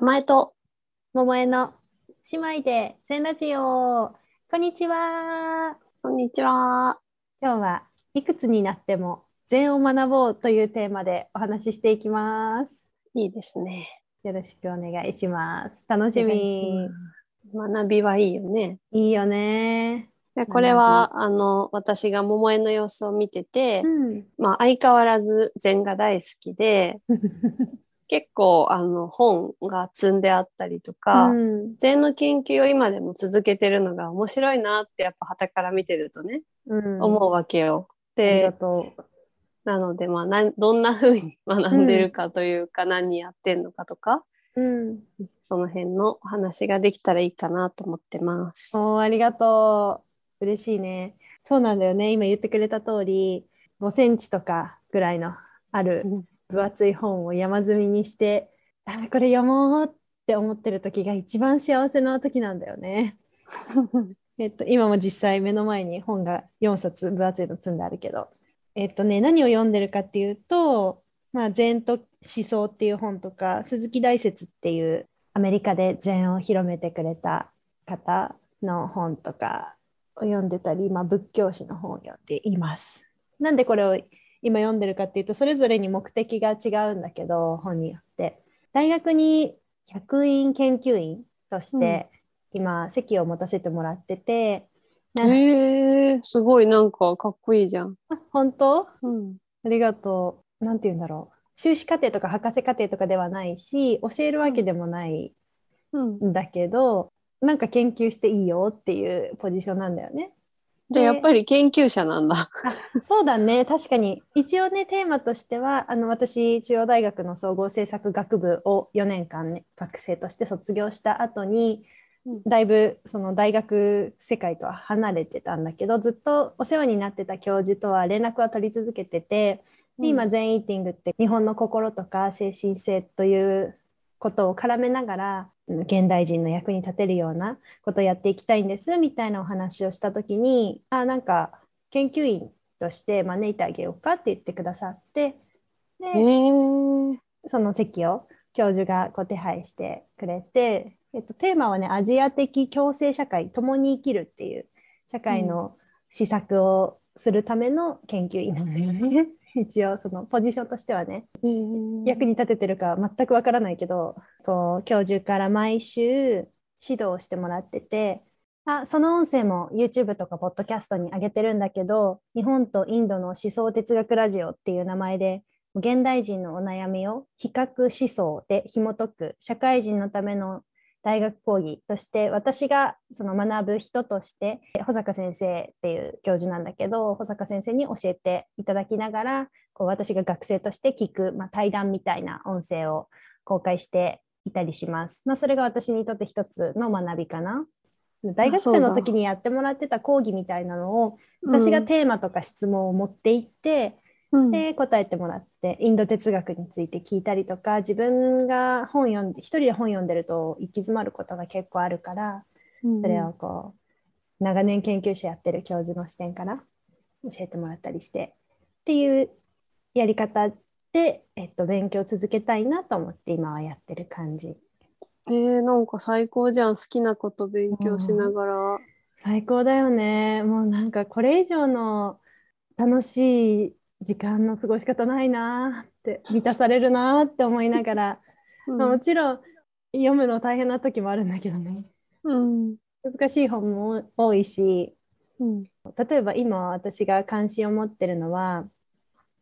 玉江と桃江の姉妹で全ラジオ。こんにちは。こんにちは。今日はいくつになっても禅を学ぼうというテーマでお話ししていきます。いいですね。よろしくお願いします。楽しみ。学びはいいよね。いいよね。でこれは、あの、私が桃江の様子を見てて、うん。まあ、相変わらず禅が大好きで、結構、あの、本が積んであったりとか、うん。禅の研究を今でも続けてるのが面白いなって、やっぱ傍から見てるとね、うん。思うわけよ。で、となので、まあ、なんどんな風に学んでるかというか、何やってんのかとか、う、うん、その辺のお話ができたらいいかなと思ってます。おーありがとう。嬉しいね。そうなんだよね。今言ってくれた通り5センチとかぐらいのあるうん分厚い本を山積みにしてあこれ読もうって思ってる時が一番幸せな時なんだよね。えっと、今も実際目の前に本が4冊分厚いの積んであるけど、えっとね、何を読んでるかっていうと「まあ、禅と思想」っていう本とか鈴木大拙っていうアメリカで禅を広めてくれた方の本とかを読んでたり、まあ、仏教史の本を読んでいます。なんでこれを今読んでるかっていうとそれぞれに目的が違うんだけど本によって大学に客員研究員として今席を持たせてもらってて、なへえすごいなんかかっこいいじゃん。あ本当？うん。ありがとう。なんて言うんだろう。修士課程とか博士課程とかではないし、教えるわけでもないうん、んだけど、なんか研究していいよっていうポジションなんだよね。じゃあやっぱり研究者なんだ。あそうだね、確かに。一応ね、テーマとしては、あの私、中央大学の総合政策学部を4年間、ね、学生として卒業した後に、うんだいぶその大学世界とは離れてたんだけど、ずっとお世話になってた教授とは連絡は取り続けてて、で今、全イーティングって日本の心とか精神性ということを絡めながら、うん現代人の役に立てるようなことをやっていきたいんですみたいなお話をした時にあなんか研究員として招いてあげようかって言ってくださってで、へえその席を教授がこう手配してくれて、えっと、テーマはねアジア的共生社会共に生きるっていう社会の施策をするための研究員なんだよね。一応そのポジションとしてはね役に立ててるか全くわからないけどこう教授から毎週指導してもらっててあその音声も YouTube とかポッドキャストに上げてるんだけど日本とインドの思想哲学ラジオっていう名前で現代人のお悩みを比較思想で紐解く社会人のための大学講義として私がその学ぶ人として保坂先生っていう教授なんだけど保坂先生に教えていただきながらこう私が学生として聞く、まあ、対談みたいな音声を公開していたりします。まあ、それが私にとって一つの学びかな。大学生の時にやってもらってた講義みたいなのを私がテーマとか質問を持っていって、うんで答えてもらってインド哲学について聞いたりとか自分が本読んで一人で本読んでると行き詰まることが結構あるからそれをこう長年研究者やってる教授の視点から教えてもらったりしてっていうやり方で、えっと、勉強続けたいなと思って今はやってる感じ。えー、なんか最高じゃん好きなこと勉強しながら。最高だよね。もうなんかこれ以上の楽しい時間の過ごし方ないなって満たされるなって思いながら、うん。まあもちろん読むの大変な時もあるんだけどね。うん。難しい本も多いしうん。例えば今私が関心を持ってるのは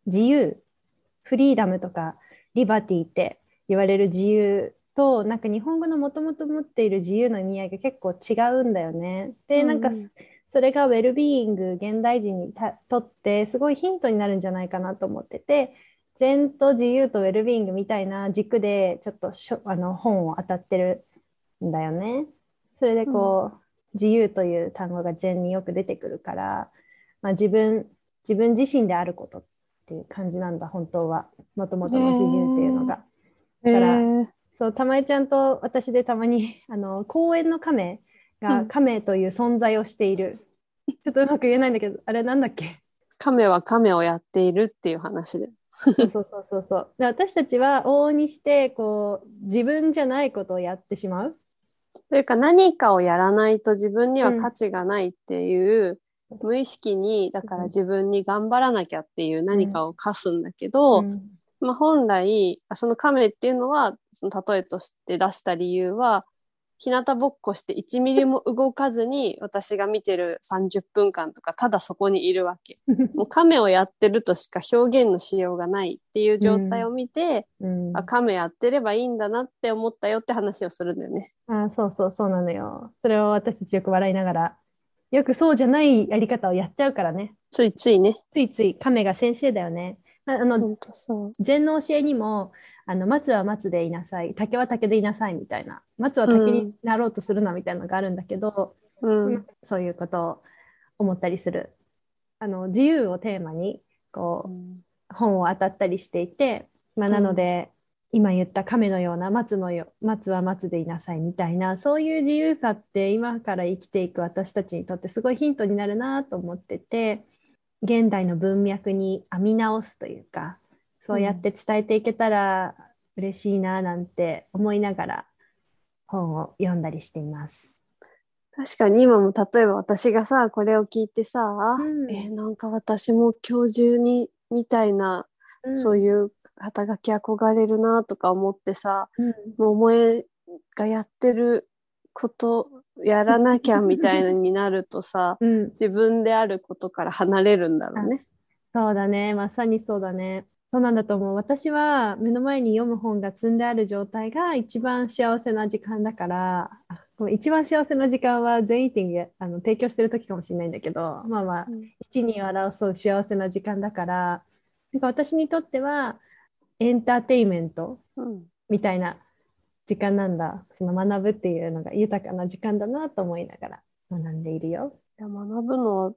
自由フリーダムとかリバティって言われる自由となんか日本語のもともと持っている自由の意味合いが結構違うんだよね。でなんかうんそれがウェルビーイング現代人にたとってすごいヒントになるんじゃないかなと思ってて善と自由とウェルビーイングみたいな軸でちょっとしょあの本を当たってるんだよね。それでこう、自由という単語が善によく出てくるから、まあ、自分自分自身であることっていう感じなんだ本当はもともとの自由っていうのが。へだからーそう玉江ちゃんと私でたまにあの公園の亀がうん亀という存在をしている、ちょっとうまく言えないんだけどあれなんだっけ？亀は亀をやっているっていう話で。そうそうそうそう。で私たちは往々にしてこう自分じゃないことをやってしまう。というか何かをやらないと自分には価値がないっていう、無意識にだから自分に頑張らなきゃっていう何かを課すんだけど、うんまあ、本来その亀っていうのはその例えとして出した理由は日向ぼっこして1ミリも動かずに私が見てる30分間とかただそこにいるわけ。もう亀をやってるとしか表現のしようがないっていう状態を見て、うんあ亀やってればいいんだなって思ったよって話をするんだよね。あそうそうそうなのよ。それを私たちよく笑いながら、よくそうじゃないやり方をやっちゃうからね。ついついね。ついつい亀が先生だよね。ああの。禅の教えにもあの松は松でいなさい竹は竹でいなさいみたいな松は竹になろうとするなみたいなのがあるんだけど、うん。そういうことを思ったりするあの自由をテーマにこう本を当たったりしていて、まあ、なので、今言った亀のような松のよ松は松でいなさいみたいなそういう自由さって今から生きていく私たちにとってすごいヒントになるなと思ってて現代の文脈に編み直すというかそうやって伝えていけたら嬉しいななんて思いながら本を読んだりしています。確かに今も例えば私がさこれを聞いてさ、うん。えーなんか私も今日中にみたいな、そういいう肩書き憧れるなとか思ってさうん、もう萌えがやってることやらなきゃみたいなになるとさうん、自分であることから離れるんだろうね。そうだね、まさにそうだね。そうなんだと思う。私は目の前に読む本が積んである状態が一番幸せな時間だから、一番幸せな時間は全イーティングであの提供してる時かもしれないんだけど、まあまあ、一二を争う幸せな時間だから、なんか私にとってはエンターテインメントうんみたいな時間なんだ。その学ぶっていうのが豊かな時間だなと思いながら学んでいるよ。いや学ぶのは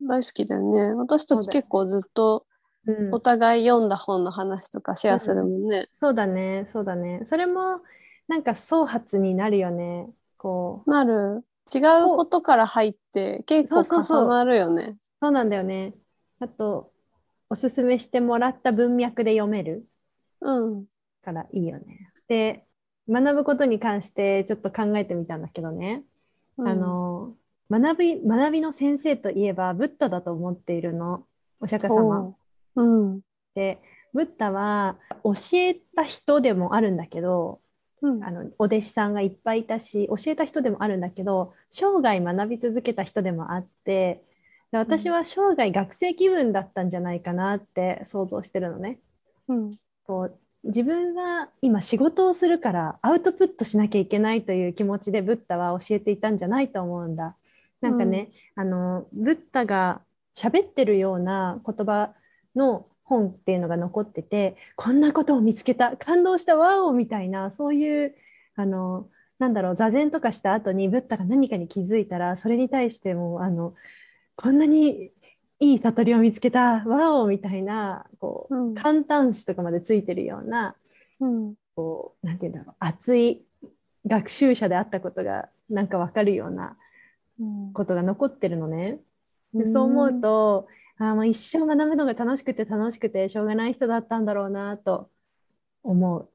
大好きだよね。私たち結構ずっとうんお互い読んだ本の話とかシェアするもんね。そうだね、そうだね。それもなんか創発になるよね。こう、なる。違うことから入って結構重なるよね。そうなんだよね。あと、おすすめしてもらった文脈で読めるうん。からいいよね。で、学ぶことに関してちょっと考えてみたんだけどね。うんあの、学び、学びの先生といえば、ブッダだと思っているの。お釈迦様。ほううん。で、ブッダは教えた人でもあるんだけど、うんあのお弟子さんがいっぱいいたし教えた人でもあるんだけど生涯学び続けた人でもあってで私は生涯学生気分だったんじゃないかなって想像してるのね。うん。こう自分は今仕事をするからアウトプットしなきゃいけないという気持ちでブッダは教えていたんじゃないと思うんだ。なんかね、あのブッダが喋ってるような言葉の本っていうのが残っててこんなことを見つけた感動したわおみたいなそういうあのなんだろう座禅とかした後にブッダが何かに気づいたらそれに対してもあのこんなにいい悟りを見つけたわおみたいなこう、うん感嘆詞とかまでついてるようなうん。こうなんていうんだろう熱い学習者であったことがなんか分かるようなうんことが残ってるのね。でそう思うと、あーもう一生学ぶのが楽しくて楽しくてしょうがない人だったんだろうなと思う。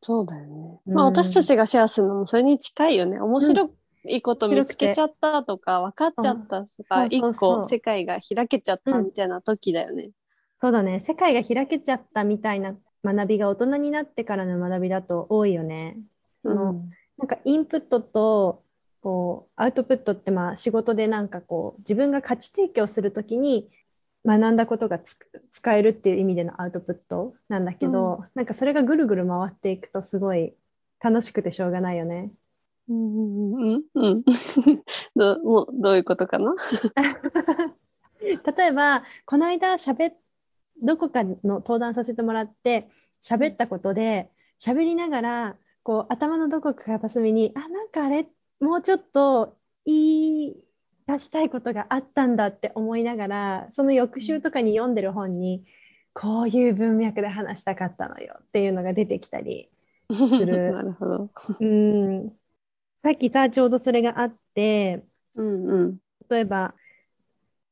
そうだよね。うんまあ私たちがシェアするのもそれに近いよね。面白いこと見つけちゃったとか、分かっちゃったとか、一個世界が開けちゃったみたいな時だよね。そうだね世界が開けちゃったみたいな学びが大人になってからの学びだと多いよね。そのなんかインプットとこうアウトプットってまあ仕事でなんかこう自分が価値提供するときに学んだことがつ使えるっていう意味でのアウトプットなんだけど、なんかそれがぐるぐる回っていくとすごい楽しくてしょうがないよね。うんうんうん。どうもうどういうことかな例えばこの間しゃべどこかの登壇させてもらって喋ったことで喋りながらこう頭のどこか片隅にあなん。かあれもうちょっと言い出したいことがあったん。だって思いながらその翌週とかに読ん。でる本にこういう文脈で話したかったのよっていうのが出てきたりるなるほど。うんさっきさちょうどそれがあってうんうん。例えば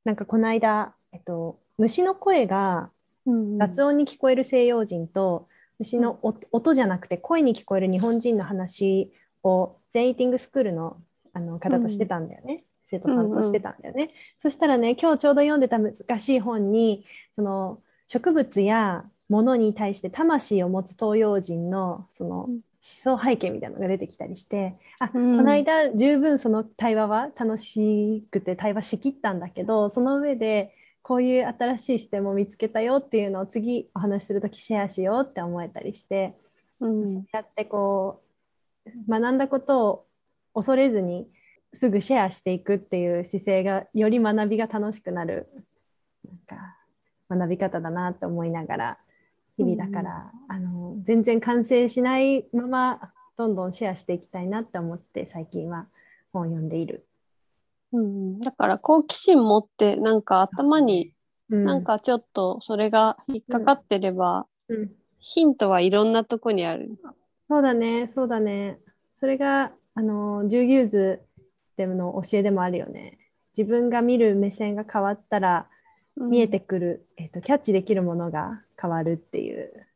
なんかこの間、えっと、虫の声がうん雑音に聞こえる西洋人と虫の音音じゃなくて声に聞こえる日本人の話を全イーティングスクールのあの方としてたんだよね、生徒さんとしてたんだよね、そしたらね今日ちょうど読んでた難しい本にその植物や物に対して魂を持つ東洋人のそのうん思想背景みたいなのが出てきたりして、あうん。この間十分その対話は楽しくて対話しきったんだけどその上でこういう新しい視点も見つけたよっていうのを次お話しする時シェアしようって思えたりして、うん。そうやってこう学んだことを恐れずにすぐシェアしていくっていう姿勢がより学びが楽しくなるなんか学び方だなって思いながら日々だから、あの全然完成しないままどんどんシェアしていきたいなって思って最近は本を読んでいる。うんだから好奇心持ってなんか頭にうんなんかちょっとそれが引っかかってれば、うんヒントはいろんなとこにある。そうだね、そうだね。それが、あの、十牛図での教えでもあるよね。自分が見る目線が変わったら、見えてくる、えっと、キャッチできるものが変わるっていう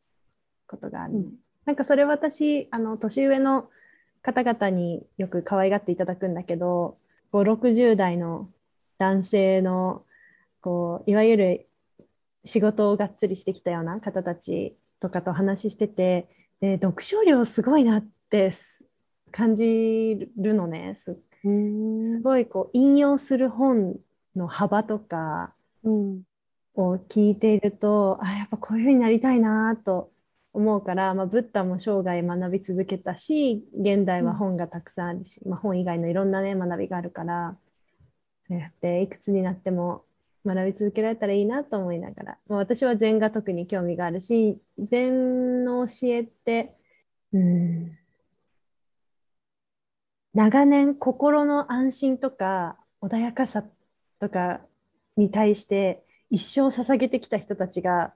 ことがあるね。うんなんかそれ私、あの、年上の方々によく可愛がっていただくんだけど、5、60代の男性の、こう、いわゆる仕事をがっつりしてきたような方たちとかと話してて、で読書量すごいなってす感じるのね。すごいこう引用する本の幅とかうん。を聞いていると、あ、やっぱこういうふうになりたいなと思うから、まあ、ブッダも生涯学び続けたし、現代は本がたくさんあるし、まあ、本以外のいろんなね、学びがあるから、そうやっていくつになっても学び続けられたらいいなと思いながら、まあ、私は禅が特に興味があるし、禅の教えって、うん、長年心の安心とか穏やかさとかに対して一生捧げてきた人たちが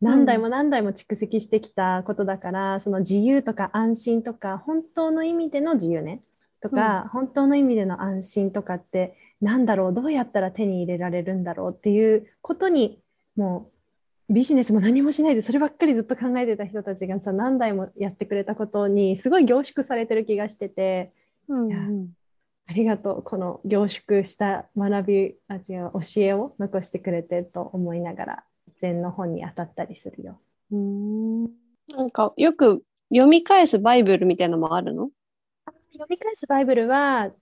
何代も何代も蓄積してきたことだから、その自由とか安心とか本当の意味での自由ねとか、本当の意味での安心とかって何だろうどうやったら手に入れられるんだろうっていうことにもうビジネスも何もしないでそればっかりずっと考えてた人たちがさ何代もやってくれたことにすごい凝縮されてる気がしててうんありがとう。この凝縮した学びあ違う教えを残してくれてと思いながら禅の本に当たったりするよ。うん。なんかよく読み返すバイブルみたいなのもあるの？読み返すバイブルは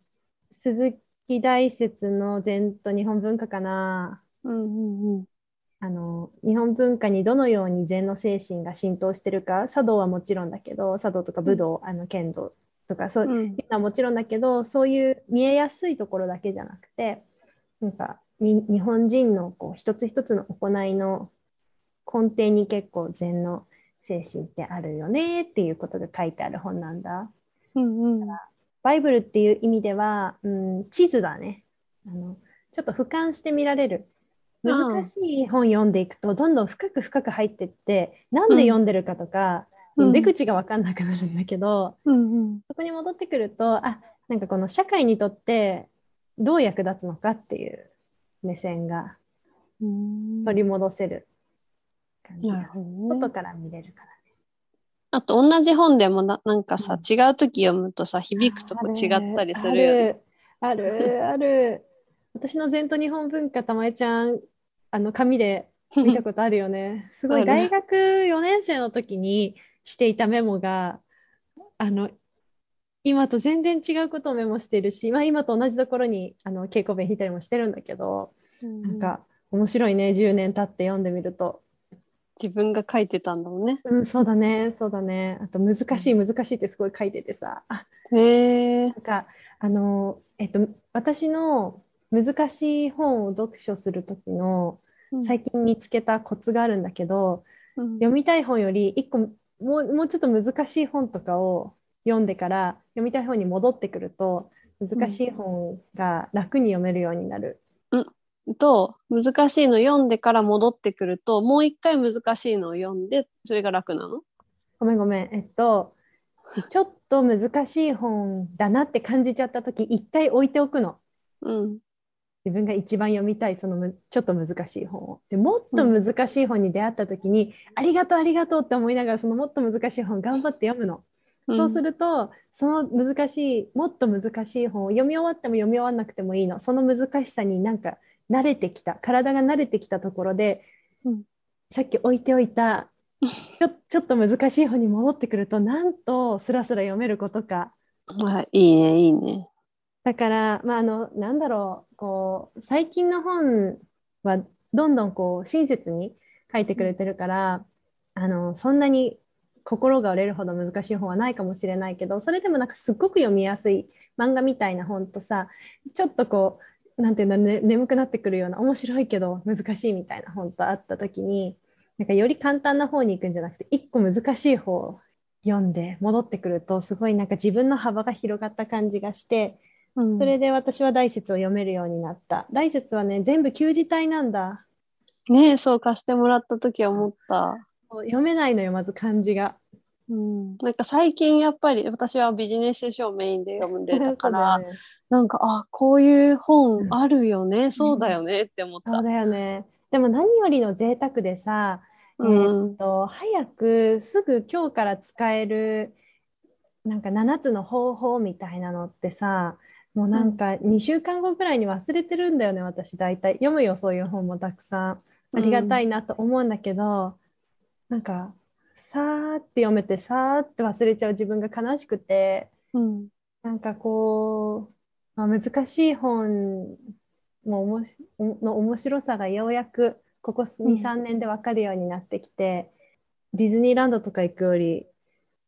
鈴木大拙の禅と日本文化かな。うんうんうん。あの日本文化にどのように禅の精神が浸透してるか茶道はもちろんだけど茶道とか武道、あの剣道とかそういううんのはもちろんだけどそういう見えやすいところだけじゃなくてなんかに日本人のこう一つ一つの行いの根底に結構禅の精神ってあるよねっていうことが書いてある本なんだ。うんうんバイブルっていう意味では、うん、地図だねあの。ちょっと俯瞰して見られる。うん難しい本読んでいくと、どんどん深く深く入ってって、なんで読んでるかとか、うんその出口が分かんなくなるんだけど、うんうん。そこに戻ってくると、あ、なんかこの社会にとってどう役立つのかっていう目線がうん。取り戻せる感じが、ね。外から見れるからね。あと同じ本でもななんかさ、うん。違う時読むとさ響くとこ違ったりするよね。ある。ある。私の禅と日本文化たまえちゃんあの紙で見たことあるよね。すごい。大学4年生の時にしていたメモがあの今と全然違うことをメモしてるし、まあ、今と同じところにあの稽古弁引いたりもしてるんだけど、なんか面白いね10年経って読んでみると。自分が書いてたんだもんね。うんそうだねそうだね。あと難しい難しいってすごい書いててさ。あへえ。なんかあの、えっと、私の難しい本を読書する時の最近見つけたコツがあるんだけど、うん。読みたい本より一個もうもうちょっと難しい本とかを読んでから読みたい本に戻ってくると難しい本が楽に読めるようになる。と難しいの読んでから戻ってくるともう一回難しいのを読んでそれが楽なの？ごめんごめん。えっと ちょっと難しい本だなって感じちゃった時一回置いておくの。うん自分が一番読みたいそのむちょっと難しい本をでもっと難しい本に出会った時に、ありがとうありがとうって思いながらそのもっと難しい本頑張って読むの。そうするとその難しいもっと難しい本を読み終わっても読み終わらなくてもいいのその難しさになんか慣れてきた体が慣れてきたところで、うん、さっき置いておいたちょちょっと難しい本に戻ってくるとなんとスラスラ読めることか。あいいねいいね。だから、まあ、あのなんだろうこう最近の本はどんどんこう親切に書いてくれてるから、あのそんなに心が折れるほど難しい本はないかもしれないけどそれでもなんかすっごく読みやすい漫画みたいな本とさちょっとこうなんていうの、ね、眠くなってくるような面白いけど難しいみたいな本とあった時になんかより簡単な方に行くんじゃなくて一個難しい方を読んで戻ってくるとすごいなんか自分の幅が広がった感じがして、うん、それで私は大説を読めるようになった。大説はね全部旧字体なんだ。ねそう貸してもらった時は思った。読めないのよまず漢字が。うん、なんか最近やっぱり私はビジネス書をメインで読んでたから、ね、なんかあこういう本あるよね、うん、そうだよねって思った。そうだよね。でも何よりの贅沢でさ、えー、っと早くすぐ今日から使えるなんか7つの方法みたいなのってさもうなんか2週間後ぐらいに忘れてるんだよね、私大体。読むよそういう本もたくさん。ありがたいなと思うんだけど、なんかさーって読めてさーって忘れちゃう自分が悲しくて、うん、なんかこう、まあ、難しい本のおもしの面白さがようやくここ23、年で分かるようになってきてディズニーランドとか行くより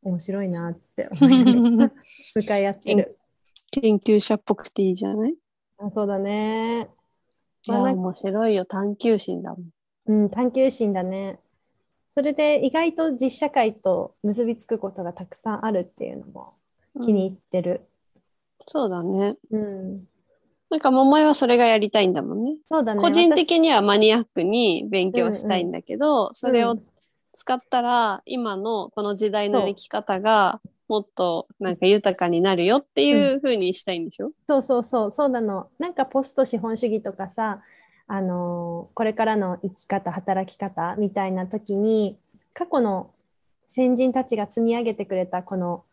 面白いなって思い向かい合ってる。研究者っぽくていいじゃない？あそうだね。まあ、面白いよ探求心だもん。うん、探求心だね。それで意外と実社会と結びつくことがたくさんあるっていうのも気に入ってる。うん、そうだね。うん。なんか桃井はそれがやりたいんだもんね。そうだね。個人的にはマニアックに勉強したいんだけど、うんうん、それを使ったら今のこの時代の生き方がもっとなんか豊かになるよっていうふうにしたいんでしょ、うん、そうそうそうそうなの。なんかポスト資本主義とかさあのこれからの生き方働き方みたいな時に過去の先人たちが積み上げてくれたこの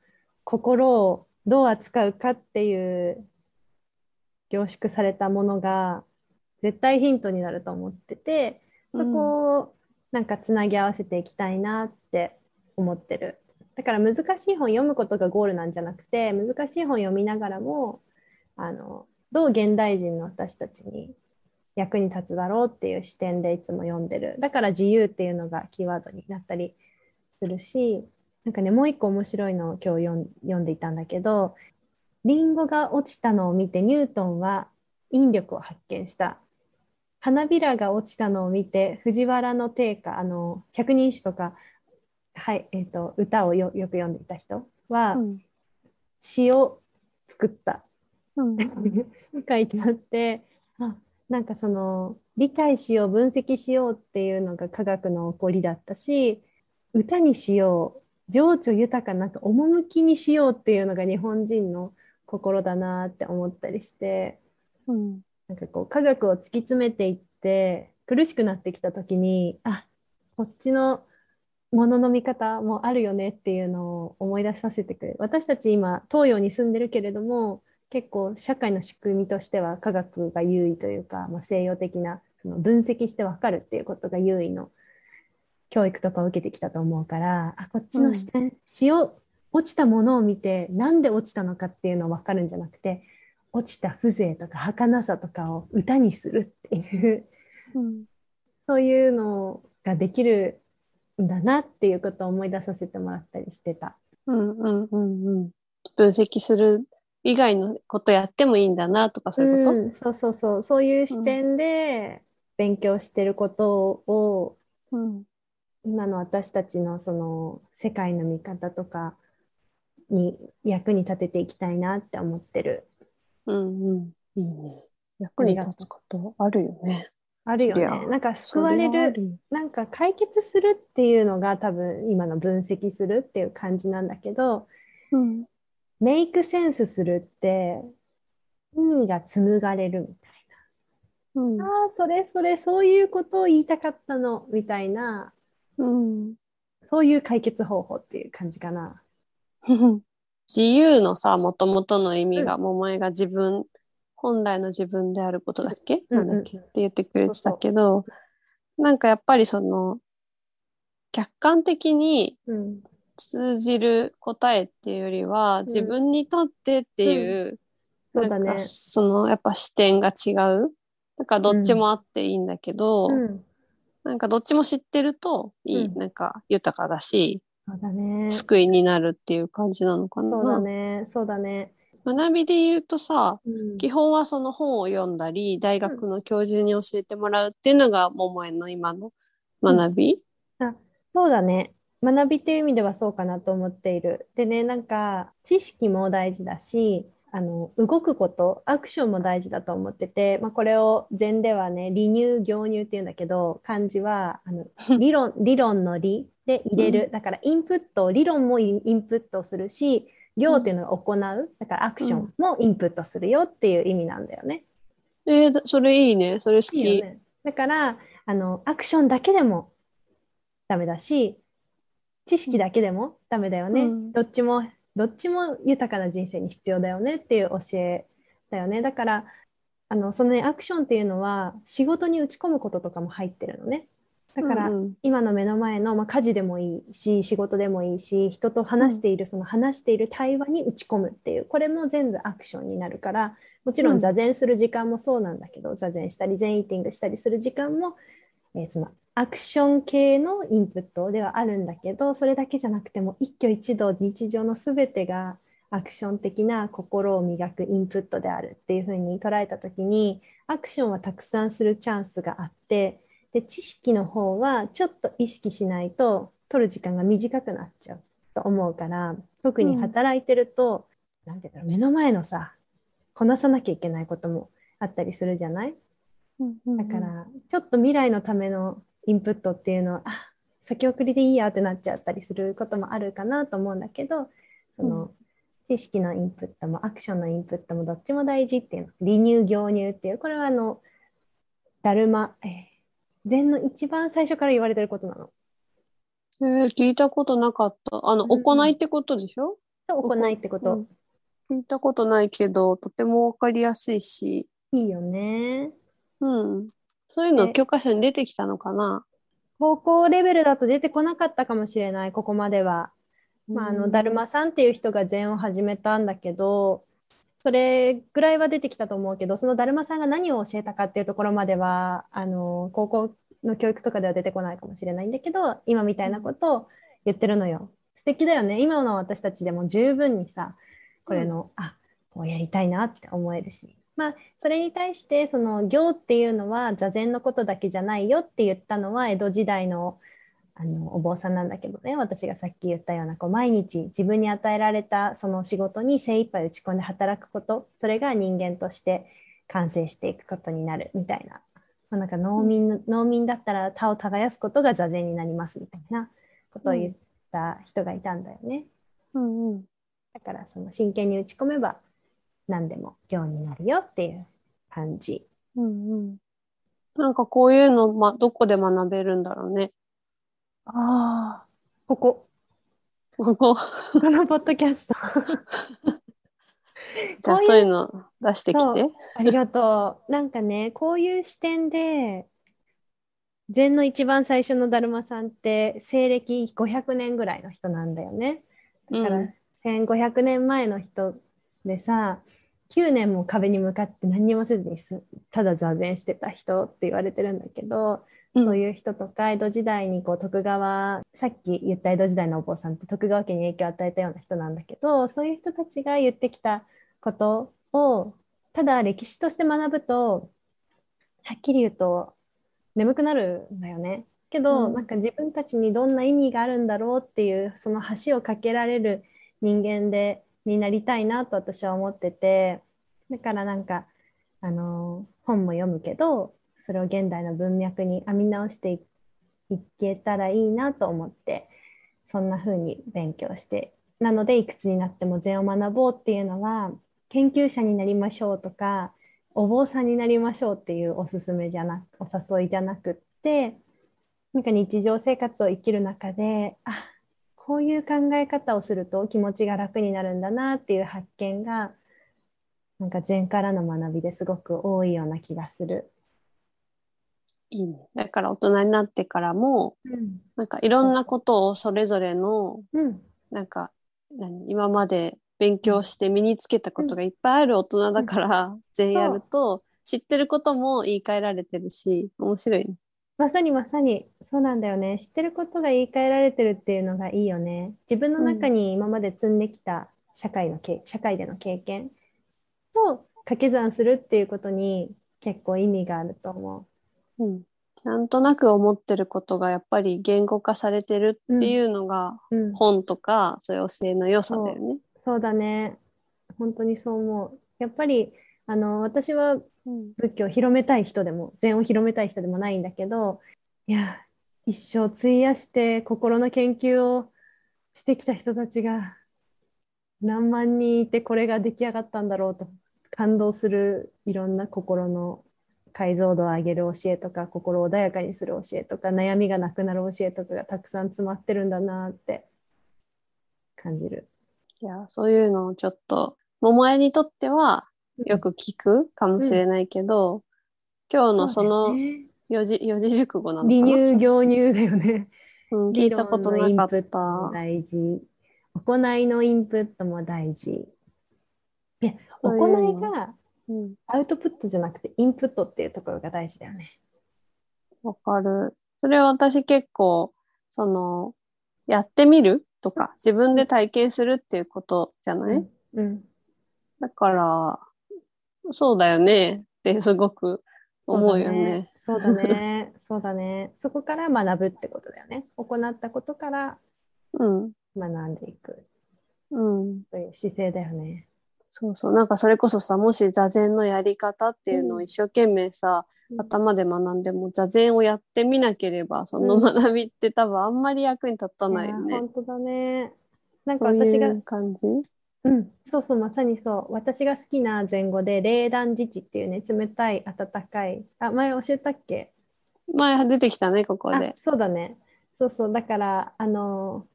心をどう扱うかっていう凝縮されたものが絶対ヒントになると思っててそこをなんかつなぎ合わせていきたいなって思ってる。だから難しい本読むことがゴールなんじゃなくて難しい本読みながらもあのどう現代人の私たちに役に立つだろうっていう視点でいつも読んでる。だから自由っていうのがキーワードになったりするしなんかねもう一個面白いのを今日読んでいたんだけどリンゴが落ちたのを見てニュートンは引力を発見した。花びらが落ちたのを見て藤原の定家あの百人一首とか、はいえーと、歌をよよく読んでいた人は、うん、詩を作った、うん、書いてあってあなんかその理解しよう分析しようっていうのが科学の起こりだったし歌にしよう情緒豊かなんか趣にしようっていうのが日本人の心だなって思ったりして、うん、なんかこう科学を突き詰めていって苦しくなってきた時にあこっちのものの見方もあるよねっていうのを思い出させてくれる。私たち今東洋に住んでるけれども結構社会の仕組みとしては科学が優位というか、まあ、西洋的なその分析して分かるっていうことが優位の教育とかを受けてきたと思うからあこっちの視点、うん、塩落ちたものを見てなんで落ちたのかっていうのを分かるんじゃなくて落ちた風情とか儚さとかを歌にするっていう、うん、そういうのができるんだなっていうことを思い出させてもらったりしてた。うんうんうんうん、分析する以外のことやってもいいんだなとかそういうこと、うん、そうそうそうそういう視点で勉強してることを、うん、今の私たちのその世界の見方とかに役に立てていきたいなって思ってる。うんうん、いいね。役に立つことあるよね。あるよね。なんか救われる、なんか解決するっていうのが多分今の分析するっていう感じなんだけど、うん、メイクセンスするって意味が紡がれるみたいうん。ああ、それそれ、そういうことを言いたかったの、みたいな、うん、そういう解決方法っていう感じかな。自由のさ、もともとの意味が、桃江が自分、本来の自分であることだっけ、なんだっけ？って言ってくれてたけど、なんかやっぱりその、客観的にうん。通じる答えっていうよりは、ん自分にとってっていう、そうだねなんかそのやっぱ視点が違う。だからどっちもあっていいんだけど、うん。なんかどっちも知ってるといい、うんなんか豊かだし、そうだね。救いになるっていう感じなのかな。そうだね。そうだね。学びで言うとさ、うん基本はその本を読んだり、大学の教授に教えてもらうっていうのが桃江の今の学び、そうだね。学びっていう意味ではそうかなと思っている。でね、なんか知識も大事だし、あの動くこと、アクションも大事だと思ってて、まあ、これを禅ではね、理入、行入っていうんだけど、漢字はあの 理論理論の理で入れる。だからインプット、理論もインプットするし、行っていうのが行う。だからアクションもインプットするよっていう意味なんだよね。えーだそれいいね。それ好き。いいよね。だからあのアクションだけでもダメだし知識だけでもダメだよね、うんどっちもどっちも豊かな人生に必要だよねっていう教えだよねだからあのその、ね、アクションっていうのは仕事に打ち込むこととかも入ってるのねだから、今の目の前の、まあ、家事でもいいし仕事でもいいし人と話している、その話している対話に打ち込むっていうこれも全部アクションになるからもちろうん。ん座禅する時間もそうなんだけど、座禅したり禅イーティングしたりする時間も、えーそのアクション系のインプットではあるんだけどそれだけじゃなくても一挙一動日常の全てがアクション的な心を磨くインプットであるっていうふうに捉えた時にアクションはたくさんするチャンスがあってで知識の方はちょっと意識しないと取る時間が短くなっちゃうと思うから特に働いてると、なんていうんだろう目の前のさこなさなきゃいけないこともあったりするじゃない？だからちょっと未来のためのインプットっていうのはあ先送りでいいやってなっちゃったりすることもあるかなと思うんだけどその、うん。知識のインプットもアクションのインプットもどっちも大事っていうの。離入行入っていうこれはあのダルマ、えー禅の一番最初から言われてることなの。えー聞いたことなかった。あの、うんうん行いってことでしょ？行いってこと、うん聞いたことないけど、とてもわかりやすいし、いいよね。うん。そういうのね教科書に出てきたのかな？高校レベルだと出てこなかったかもしれないここまでは。まあ、あのダルマさんっていう人が禅を始めたんだけどそれぐらいは出てきたと思うけどそのダルマさんが何を教えたかっていうところまではあの高校の教育とかでは出てこないかもしれないんだけど今みたいなことを言ってるのよ。素敵だよね今の私たちでも十分にさこれの、あこうやりたいなって思えるし。まあ、それに対してその行っていうのは座禅のことだけじゃないよって言ったのは江戸時代のあのお坊さんなんだけどね私がさっき言ったようなこう毎日自分に与えられたその仕事に精一杯打ち込んで働くことそれが人間として完成していくことになるみたいな,、まあ、なんか農民の農民だったら田を耕すことが座禅になりますみたいなことを言った人がいたんだよね。うんうん。だからその真剣に打ち込めば何でも行になるよっていう感じ。うんうん。なんかこういうの、ま、どこで学べるんだろうね。ああ、ここ、ここ、このポッドキャスト。じゃあそういうの出してきそて。ありがとう。なんかね、こういう視点で、禅の一番最初のだるまさんって西暦500年ぐらいの人なんだよね。だからうん1500年前の人でさ、9年も壁に向かって何にもせずにすただ座禅してた人って言われてるんだけど、そういう人とか江戸時代にこう徳川さっき言った江戸時代のお坊さんって徳川家に影響を与えたような人なんだけどそういう人たちが言ってきたことをただ歴史として学ぶとはっきり言うと眠くなるんだよね。けど、うんなんか自分たちにどんな意味があるんだろうっていうその橋を架けられる人間でになりたいなと私は思っててだからなんかあの本も読むけどそれを現代の文脈に編み直していけたらいいなと思ってそんな風に勉強してなのでいくつになっても禅を学ぼうっていうのは研究者になりましょうとかお坊さんになりましょうっていうおすすめじゃなくお誘いじゃなくってなんか日常生活を生きる中であこういう考え方をすると気持ちが楽になるんだなっていう発見がなんか禅からの学びですごく多いような気がする。いいね。だから大人になってからも、うんなんかいろんなことをそれぞれの、うんなんか、何今まで勉強して身につけたことがいっぱいある大人だから、全やると、知ってることも言い換えられてるし、面白いね。まさにまさにそうなんだよね。知ってることが言い換えられてるっていうのがいいよね。自分の中に今まで積んできた社会のけ、社会での経験と掛け算するっていうことに結構意味があると思うん。なんとなく思ってることがやっぱり言語化されてるっていうのが、う。うん、本とかそういう教えの良さだよね。そうだね。本当にそう思う。やっぱりあの私はうん。仏教を広めたい人でも禅を広めたい人でもないんだけどいや一生費やして心の研究をしてきた人たちが何万人いてこれが出来上がったんだろうと感動するいろんな心の解像度を上げる教えとか心を穏やかにする教えとか悩みがなくなる教えとかがたくさん詰まってるんだなって感じる。いや、そういうのをちょっと、桃江にとってはよく聞くかもしれないけど、今日のその四字、四字熟語なのかな？離乳行乳だよね。うん、聞いたことなかっ理論のインプットもた。大事。行いのインプットも大事。いう行いのがうん、アウトプットじゃなくてインプットっていうところが大事だよね。わかる。それは私結構、その、やってみるとか、自分で体験するっていうことじゃない、うん。だから、そうだよねってすごく思うよね。そうだね。そうだね。そこから学ぶってことだよね。行ったことからうん。学んでいくうん。という姿勢だよね。そうそう。なんかそれこそさ、もし座禅のやり方っていうのを一生懸命さ、頭で学んでも座禅をやってみなければ、その学びって多分あんまり役に立たないよね。いや本当だね。なんか私が感じ？うん、そうそう、まさにそう。私が好きな前後で、冷暖自治っていうね、冷たい、温かい。あ、前教えたっけ？前出てきたね、ここあで。、そうだね。そうそう、だから、あの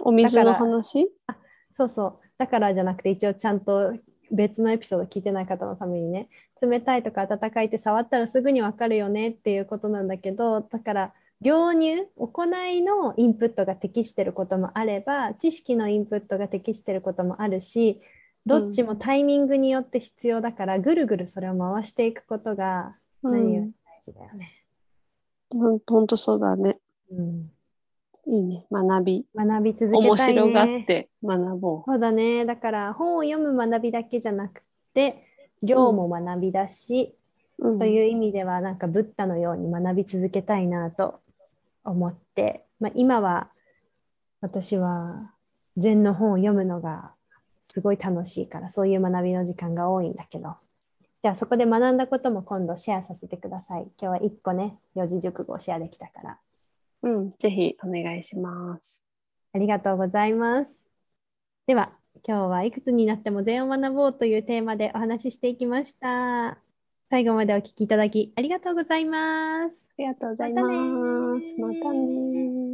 お水の話？そうそう、だからじゃなくて、一応ちゃんと別のエピソード聞いてない方のためにね、冷たいとか温かいって触ったらすぐにわかるよねっていうことなんだけど、だから、行入、行いのインプットが適してることもあれば、知識のインプットが適してることもあるし、どっちもタイミングによって必要だから、ぐるぐるそれを回していくことが何より大事だよね。ほんほんとそうだね。うん、いいね。学び。学び続け面たいね。白がって学ぼそうだね。だから本を読む学びだけじゃなくて、行も学びだし、う。うん、という意味ではなんかブッダのように学び続けたいなと思って、まあ、今は私は禅の本を読むのがすごい楽しいからそういう学びの時間が多いんだけどじゃあそこで学んだことも今度シェアさせてください今日は1個ね四字熟語をシェアできたからうん。ぜひお願いします。ありがとうございますでは今日はいくつになっても禅を学ぼうというテーマでお話ししていきました最後までお聞きいただきありがとうございますありがとうございます。またねまたね